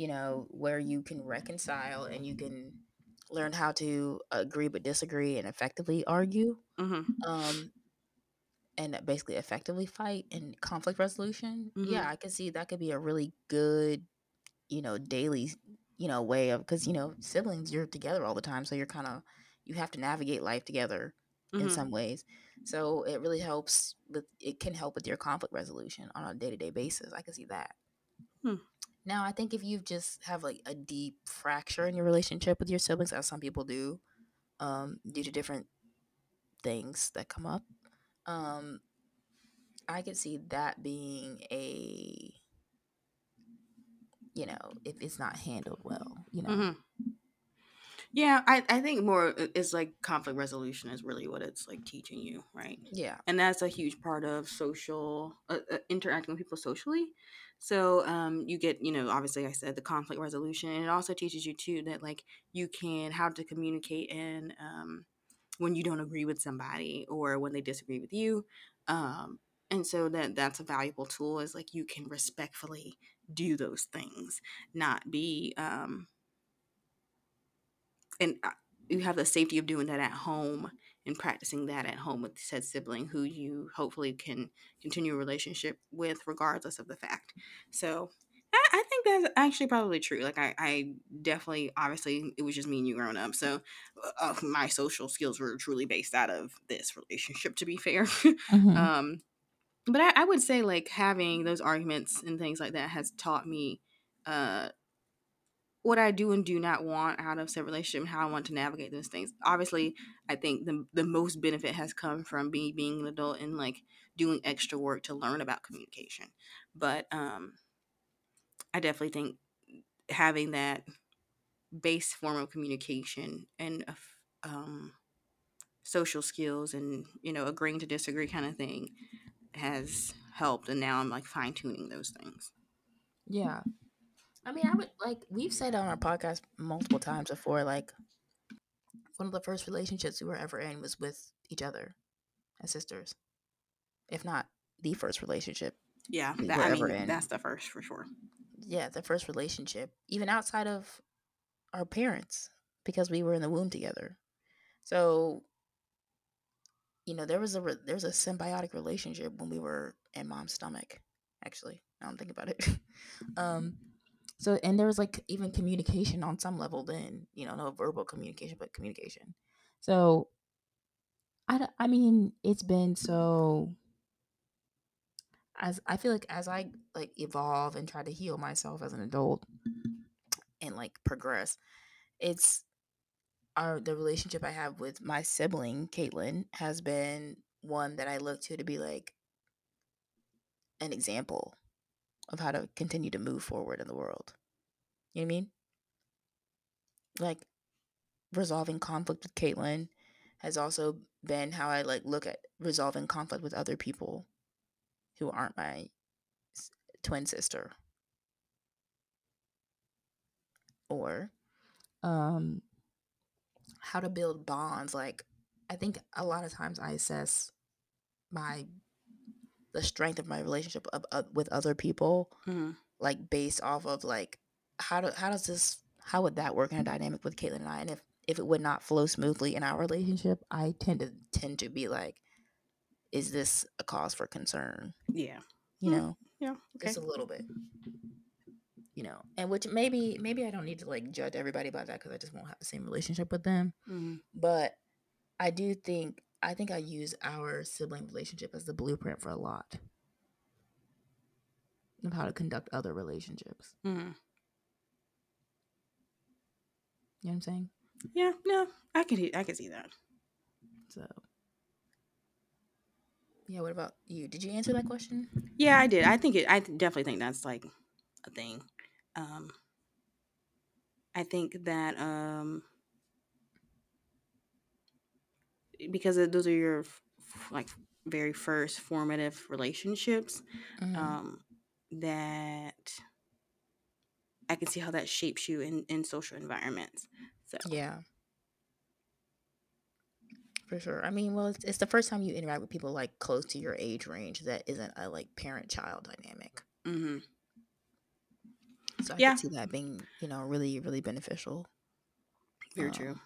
you know, where you can reconcile and you can learn how to agree but disagree and effectively argue, Mm-hmm. um, and basically effectively fight and conflict resolution, Mhm. yeah, I could see that could be a really good, you know, daily, you know, way of because you know siblings you're together all the time, so you're kind of you have to navigate life together in Mhm. some ways. So it really helps with it can help with your conflict resolution on a day to day basis. I can see that. Hmm. Now I think if you just have like a deep fracture in your relationship with your siblings, as some people do, um, due to different things that come up, um, I could see that being a you know, if it's not handled well, you know. Mm-hmm. Yeah, I, I think more i- it's like conflict resolution is really what it's like teaching you, right? Yeah. and that's a huge part of social uh, uh, interacting with people socially so um you get you know obviously i said the conflict resolution and it also teaches you too that like you can how to communicate and um when you don't agree with somebody or when they disagree with you um and so that that's a valuable tool is like you can respectfully do those things not be um and uh, you have the safety of doing that at home and practicing that at home with said sibling who you hopefully can continue a relationship with regardless of the fact so i, I think that's actually probably true like I, I definitely obviously it was just me and you growing up so uh, my social skills were truly based out of this relationship to be fair Mhm. um but I, I would say like having those arguments and things like that has taught me uh what I do and do not want out of said relationship and how I want to navigate those things. Obviously, I think the the most benefit has come from me being an adult and like doing extra work to learn about communication. But um I definitely think having that base form of communication and um social skills and you know agreeing to disagree kind of thing has helped and now I'm like fine tuning those things. Yeah. I mean, I would like we've said on our podcast multiple times before, like one of the first relationships we were ever in was with each other as sisters. If not the first relationship. Yeah, We that, were I ever mean in. that's the first for sure. Yeah, the first relationship, even outside of our parents, because we were in the womb together. So, you know, there was a re- there was a symbiotic relationship when we were in mom's stomach. Actually, now I'm thinking about it. um, so and there was like even communication on some level. Then you know, no verbal communication, but communication. So I I mean, it's been so. As I feel like as I like evolve and try to heal myself as an adult and like progress, it's our the relationship I have with my sibling Caitlin has been one that I look to to be like an example of how to continue to move forward in the world. You know what I mean? Like resolving conflict with Caitlin has also been how I like look at resolving conflict with other people who aren't my twin sister. Or um how to build bonds like I think a lot of times I assess my the strength of my relationship of, of, with other people Mhm. like based off of like how do how does this how would that work in a dynamic with Caitlin and I and if if it would not flow smoothly in our relationship I tend to tend to be like is this a cause for concern Yeah. you Hmm, know Yeah. Okay. just a little bit you know and which maybe maybe I don't need to like judge everybody about that because I just won't have the same relationship with them Mhm. but I do think I think I use our sibling relationship as the blueprint for a lot of how to conduct other relationships. Mhm. You know what I'm saying? Yeah. No, I can. I can see that. So yeah, what about you? Did you answer that question? Yeah, I did. I think it. I definitely think that's like a thing. Um, I think that um, because those are your like very first formative relationships. Mhm. Um, that I can see how that shapes you in in social environments. So yeah. For sure. I mean, well, it's, it's the first time you interact with people like close to your age range that isn't a like parent child dynamic. Mm-hmm. So I Yeah. could see that being, you know, really, really beneficial. very Um, true.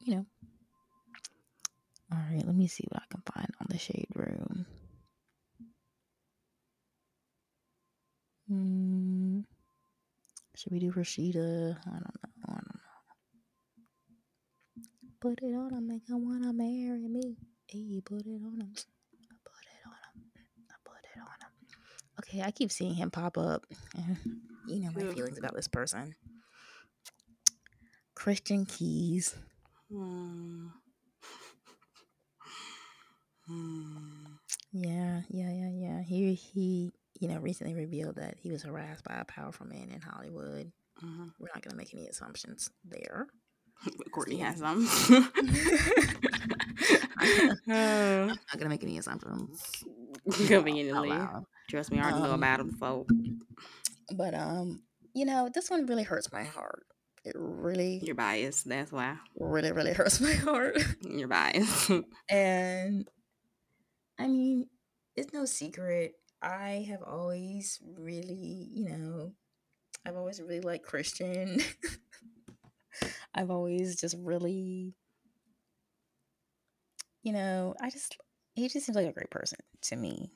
You know. All right, let me see what I can find on the shade room. Hmm. Should we do Rashida? I don't know. I don't know. Put it on him, make him wanna marry me. Hey, put it on him. I put it on him. I put it on him. Okay, I keep seeing him pop up. You know my feelings about this person. Christian Keyes. Hmm. Hmm. Yeah, yeah, yeah, yeah. He he, you know, recently revealed that he was harassed by a powerful man in Hollywood. Mhm. We're not gonna make any assumptions there. But Courtney has some. I'm not gonna make any assumptions. out Conveniently. loud. Trust me, I already know Um, about him, folk. But um, you know, this one really hurts my heart. It really, You're biased. That's why. really, really hurts my heart. You're biased. and I mean, it's no secret. I have always really, you know, I've always really liked Christian. I've always just really, you know, I just, he just seems like a great person to me.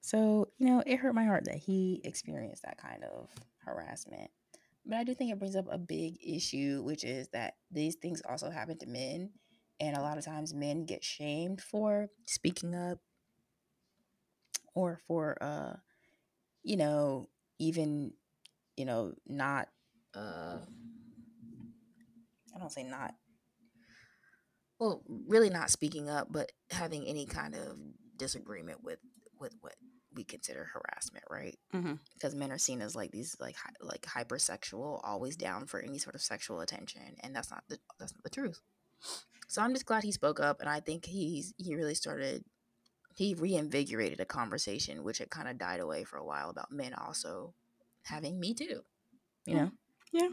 So, you know, it hurt my heart that he experienced that kind of harassment. But I do think it brings up a big issue, which is that these things also happen to men. And a lot of times men get shamed for speaking up or for, uh, you know, even, you know, not, uh, I don't say not, well, really not speaking up, but having any kind of disagreement with, with what we consider harassment, right? Mhm. because men are seen as like these like hy- like hypersexual, always down for any sort of sexual attention, and that's not the that's not the truth. So I'm just glad he spoke up, and I think he's he really started he reinvigorated a conversation which had kind of died away for a while about men also having me too, you know. yeah.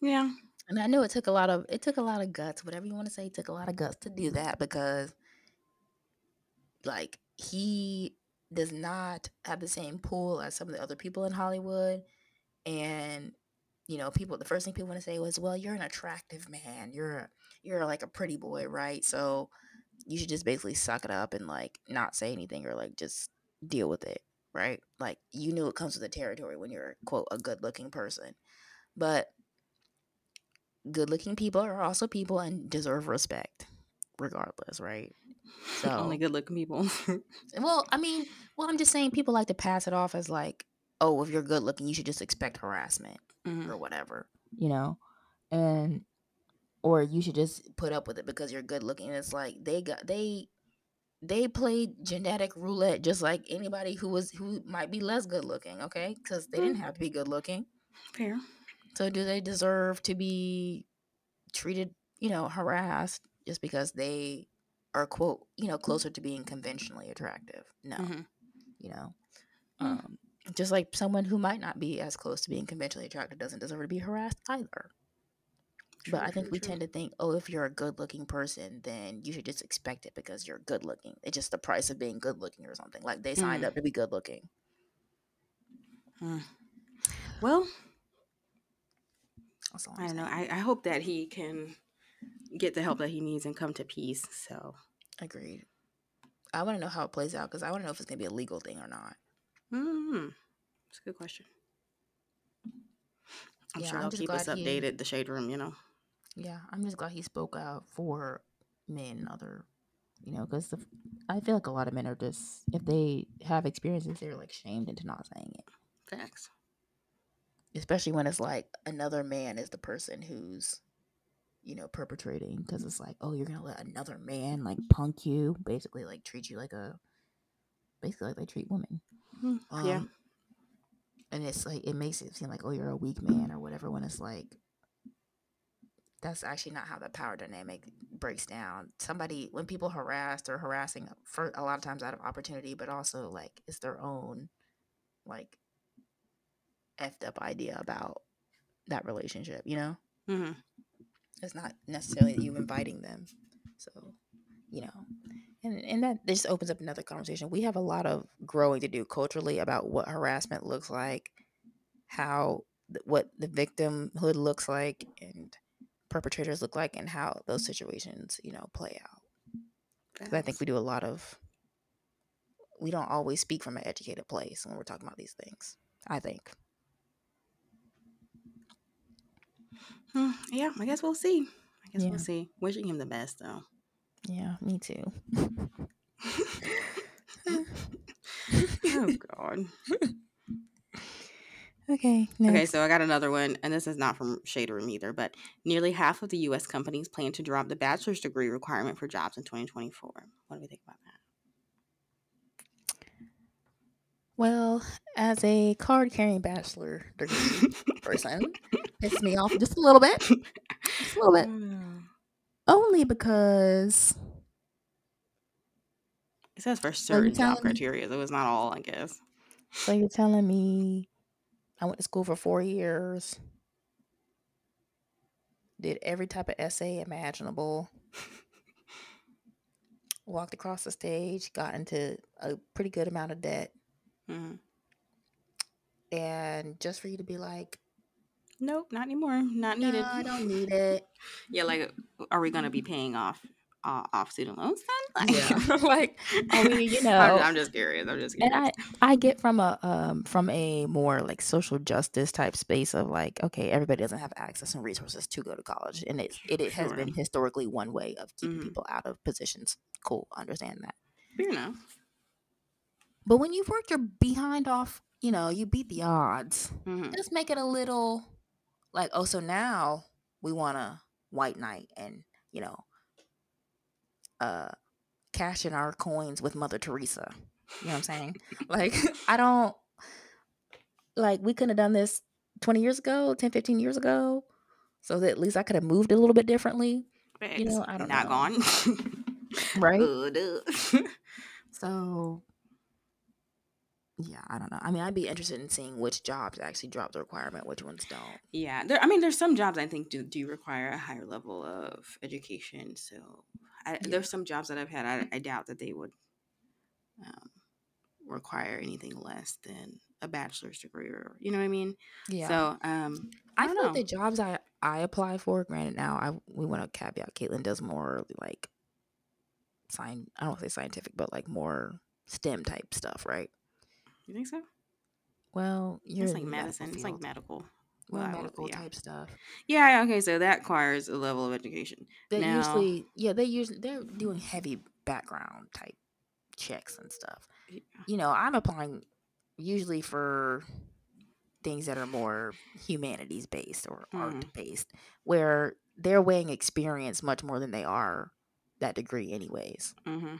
Yeah. And I know it took a lot of it took a lot of guts, whatever you want to say, it took a lot of guts to do that because like he does not have the same pool as some of the other people in Hollywood. And you know, people the first thing people want to say was, Well, you're an attractive man. You're you're like a pretty boy, right? So you should just basically suck it up and like not say anything or like just deal with it, right? Like you knew it comes with the territory when you're quote a good looking person. But good looking people are also people and deserve respect regardless, right? So Only good looking people. well, I mean, well, I'm just saying people like to pass it off as like, oh, if you're good looking, you should just expect harassment Mhm. or whatever, you know? And or you should just put up with it because you're good looking. It's like they got they they played genetic roulette just like anybody who was who might be less good looking, okay? Because they didn't have to be good looking. Fair. So do they deserve to be treated, you know, harassed just because they are quote, you know, closer to being conventionally attractive? No. Mhm. You know. Mm. Um just like someone who might not be as close to being conventionally attractive doesn't deserve to be harassed either. True, but I think true, we true. tend to think, oh, if you're a good looking person, then you should just expect it because you're good looking. It's just the price of being good looking or something. Like they signed Mm. up to be good looking. Well, That's all I don't know. I, I hope that he can get the help that he needs and come to peace. So, Agreed. I want to know how it plays out because I want to know if it's going to be a legal thing or not. mm, it's a good question. I'm Yeah, sure they'll keep us glad he- updated. The shade room, you know. Yeah, I'm just glad he spoke out for men and other, you know, because I feel like a lot of men are just, if they have experiences, they're like shamed into not saying it. Facts. especially when it's like another man is the person who's you know perpetrating because it's like oh you're gonna let another man like punk you? Basically like treat you like a basically like they treat women. Mm, yeah. Um, and it's like it makes it seem like oh you're a weak man or whatever when it's like that's actually not how the power dynamic breaks down. Somebody when people harassed or harassing for a lot of times out of opportunity but also like it's their own like effed up idea about that relationship you know? Hmm it's not necessarily you inviting them. So you know and and that this opens up another conversation. We have a lot of growing to do culturally about what harassment looks like how what the victimhood looks like and perpetrators look like and how those situations you know play out. 'Cause i think we do a lot of we don't always speak from an educated place when we're talking about these things i think Hmm, yeah, I guess we'll see. I guess Yeah. we'll see. Wishing him the best, though. yeah me too oh God. okay Okay, so I got another one, and this is not from Shade Room either, but nearly half of the U.S. companies plan to drop the bachelor's degree requirement for jobs in 2024. What do we think about that? Well, as a card carrying bachelor degree person, pissed me off just a little bit. Just a little bit. Mm. Only because It says for certain job criteria, so it's not all, I guess. so you're telling me I went to school for four years, did every type of essay imaginable, walked across the stage, got into a pretty good amount of debt, Mhm. and just for you to be like, Nope, not anymore. Not no, needed. I don't need it. Yeah, like, are we gonna be paying off uh, off student loans then? Like, Yeah. like, I mean, you I'm, know, I'm just curious. I'm just and curious. I I get from a um from a more like social justice type space of like okay everybody doesn't have access and resources to go to college and it's it, it has Sure. been historically one way of keeping Mhm. people out of positions cool understand that Fair enough. But when you've worked your behind off you know you beat the odds. Mhm. just make it a little like oh so now we want a white knight and you know uh cash in our coins with mother teresa. You know what i'm saying? Like i don't like we couldn't have done this 20 years ago 10 15 years ago so that at least i could have moved a little bit differently. You know, I don't not know. gone. right? So yeah i don't know i mean i'd be interested in seeing which jobs actually drop the requirement which ones don't yeah, there. I mean, there's some jobs I think do do require a higher level of education. So I, Yeah. there's some jobs that I've had. I, I doubt that they would um, require anything less than a bachelor's degree, or you know what I mean. yeah So um, I, I don't feel like know. the jobs I I apply for, granted now I we want to caveat Caitlin does more like sign I don't want to say scientific, but like more STEM type stuff, right? You think so? Well, you're It's like medicine. It's like medical. more Well, I would- medical yeah. type stuff. Yeah, okay, so that requires a level of education. They Now- usually, yeah, they usually they're doing heavy background type checks and stuff. Yeah. You know, I'm applying usually for things that are more humanities based or Mhm. art based, where they're weighing experience much more than they are that degree, anyways. hmm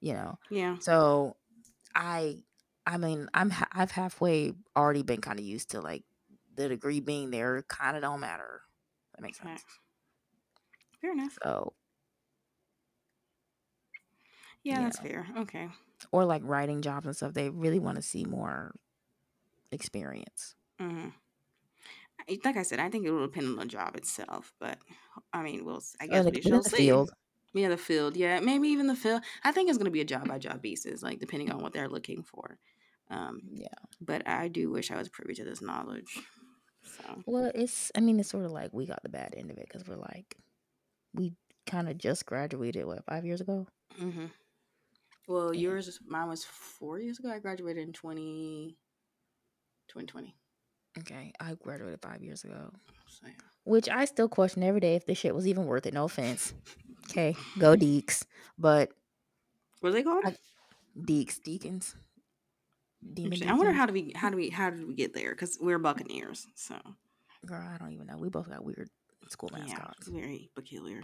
You know, Yeah. so I, I mean, I'm ha- I've halfway already been kind of used to like the degree being there, kind of don't matter. That makes sense. Facts. Fair enough. So Yeah, Yeah. that's fair. Okay. or like writing jobs and stuff, they really want to see more experience. hmm Like I said, I think it will depend on the job itself, but I mean, we'll. I guess like we shall the see. field. Yeah, the field. Yeah, maybe even the field. I think it's going to be a job by job basis, like depending on what they're looking for. Um, Yeah. but I do wish I was privy to this knowledge. So Well, it's I mean, it's sort of like we got the bad end of it because we're like we kind of just graduated what five years ago. hmm Well, Yeah. yours, mine was four years ago. I graduated in 20, 2020. Okay, I graduated five years ago, So, yeah. which I still question every day if this shit was even worth it. No offense. Okay, go Deeks, but What are they called? I- Deeks, Deacons. Demon I wonder how do we how do we how did we get there? Because we're Buccaneers, so Girl, I don't even know. We both got weird school yeah, mascots. it's very peculiar.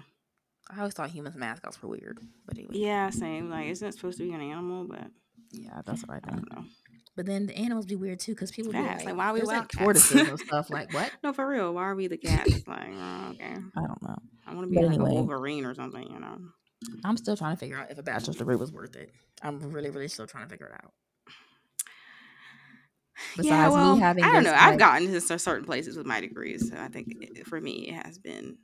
I always thought humans mascots were weird, but anyway, Yeah, same. Like, isn't it supposed to be an animal? But yeah, that's what I I don't know. But then the animals be weird too, because people be like, like, why are we like wildcats? tortoises and stuff. Like what? No, for real. Why are we the cats? like, oh, okay. I don't know. I want to be But like anyway. a Wolverine or something. You know. I'm still trying to figure out if a bachelor's degree was worth it. I'm really, really still trying to figure it out. Besides yeah, well, me having, I don't know. I've gotten to certain places with my degrees, so I think it, for me it has been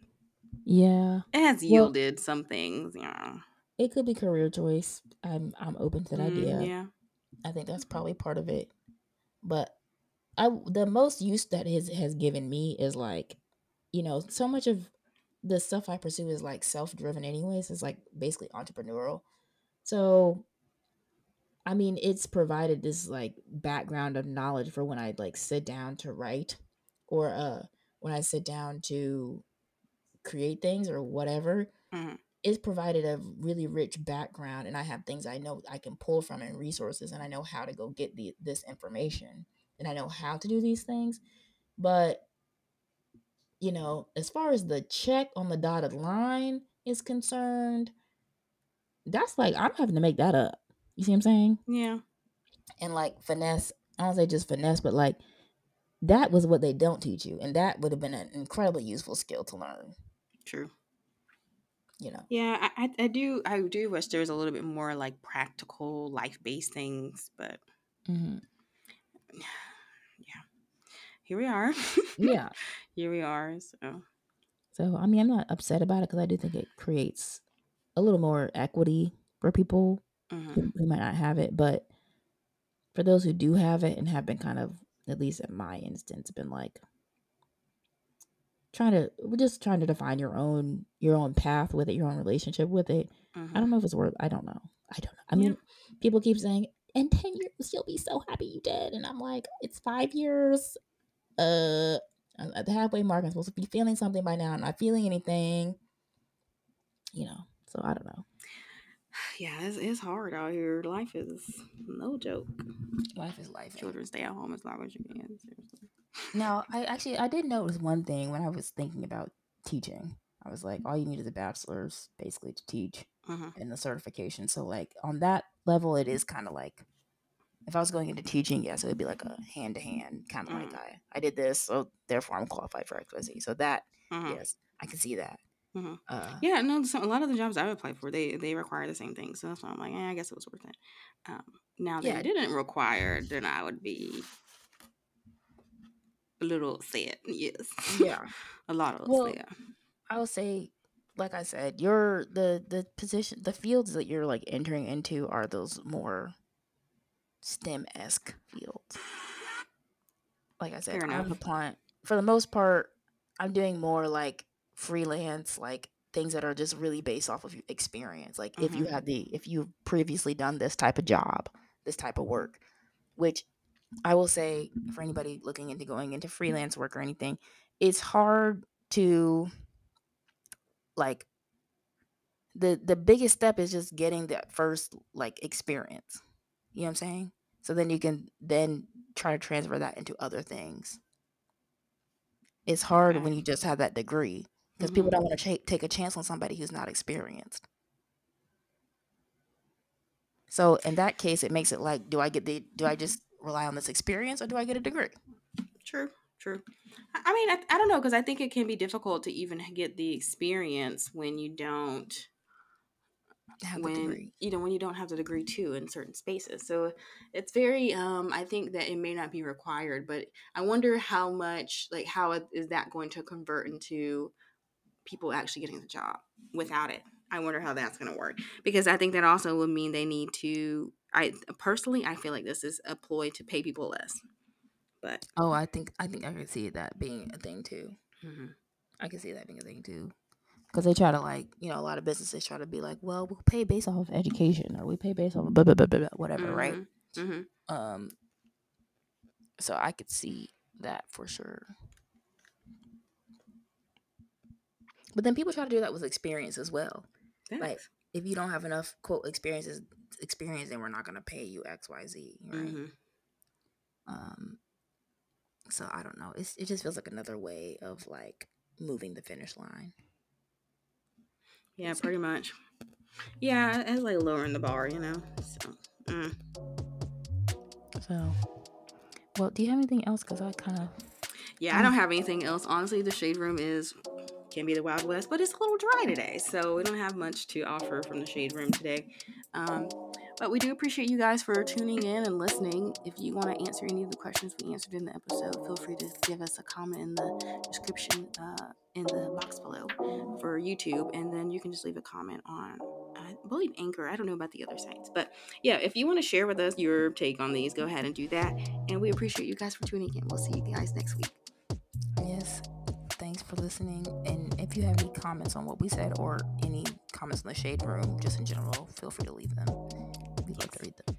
yeah, it has Well- yielded some things. You know. it could be career choice. I'm, I'm open to that Mm, idea. Yeah. I think that's probably part of it. But I, the most use that his has given me is like, you know, so much of the stuff I pursue is like self driven, anyways. It's like basically entrepreneurial. So, I mean, it's provided this like background of knowledge for when I like sit down to write, or uh, when I sit down to create things or whatever. Mhm. It's provided a really rich background, and I have things I know I can pull from and resources, and I know how to go get the this information, and I know how to do these things. But you know, as far as the check on the dotted line is concerned, that's like I'm having to make that up. You see what I'm saying? Yeah. And like finesse, I don't say just finesse, but like that was what they don't teach you, and that would have been an incredibly useful skill to learn. True. You know, Yeah, I, I, do. I do wish there was a little bit more like practical, life based things, but mm-hmm. here we are. yeah. here we are. So So I mean, I'm not upset about it because I do think it creates a little more equity for people mhm. who, who might not have it, but for those who do have it and have been kind of, at least in my instance, been like trying to, we're just trying to define your own your own path with it, your own relationship with it. mhm. I don't know if it's worth. I don't know. I don't know. I Yeah. mean, people keep saying in ten years you'll be so happy you did, and I'm like, it's five years. Uh, at the halfway mark. I'm supposed to be feeling something by now. I'm not feeling anything. You know. So I don't know. Yeah, it's, it's hard out here. Life is no joke. Life is life. Children stay at home as long as you can. Seriously. Now, I actually I did notice one thing when I was thinking about teaching. I was like, all you need is a bachelor's basically to teach Mhm. and the certification. So like on that level, it is kind of like if I was going into teaching, yes, it would be like a hand to hand kind of like Mhm. I I did this, so therefore I'm qualified for XYZ. So that Mhm. yes, I can see that. Mhm. Uh, Yeah, no, some, a lot of the jobs I've applied for, they they require the same thing. So that's why I'm like, eh, I guess it was worth it. Um, now, that Yeah. it didn't require, then I would be a little sad. Yes. yeah. a lot of Well, sad. I would say, like I said, your the the position, the fields that you're like entering into are those more STEM esque fields. Like I said, I'm applying for the most part. I'm doing more like freelance, like things that are just really based off of experience. Like if you Mhm. have the if you've previously done this type of job, this type of work, which I will say for anybody looking into going into freelance work or anything, it's hard to like the the biggest step is just getting that first like experience. You know what I'm saying? So then you can then try to transfer that into other things. It's hard Okay. when you just have that degree because Mhm. people don't want to ch- take a chance on somebody who's not experienced. So in that case, it makes it like, do I get the do I just rely on this experience or do I get a degree? True, true. I mean, I, I don't know because I think it can be difficult to even get the experience when you don't Have the when degree. you know when you don't have the degree too in certain spaces. So it's very um I think that it may not be required, but I wonder how much like how is that going to convert into people actually getting the job without it. I wonder how that's going to work because I think that also would mean they need to I personally I feel like this is a ploy to pay people less. But Oh, I think I think I can see that being a thing too. mhm. I can see that being a thing too. Because they try to like, you know, a lot of businesses try to be like, well, we'll pay based off of education or we pay based off of blah, blah, blah, blah, blah, whatever, right? Mhm. Mhm. Um, so I could see that for sure. But then people try to do that with experience as well. Like, if you don't have enough quote experiences experience, then we're not gonna pay you X, Y, Z, right? Mhm. Um, so I don't know. It's it just feels like another way of like moving the finish line. Yeah, pretty much. Yeah, it's like lowering the bar, you know. So, mm. So, well, do you have anything else? Because I kind of yeah, I don't have anything else. Honestly, the shade room is can be the Wild West, but it's a little dry today, so we don't have much to offer from the shade room today. Um, but we do appreciate you guys for tuning in and listening. If you want to answer any of the questions we answered in the episode, feel free to give us a comment in the description uh, in the box below for YouTube, and then you can just leave a comment on, I believe Anchor. I don't know about the other sites, but yeah, if you want to share with us your take on these, go ahead and do that. And we appreciate you guys for tuning in. We'll see you guys next week for listening. And if you have any comments on what we said or any comments in the shade room, just in general, feel free to leave them. We'd love to read them.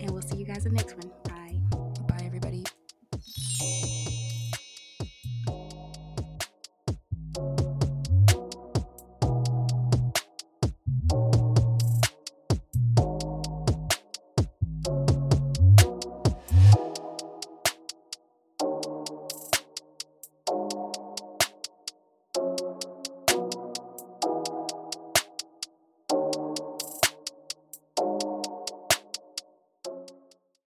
And we'll see you guys in the next one. Bye. Bye, everybody.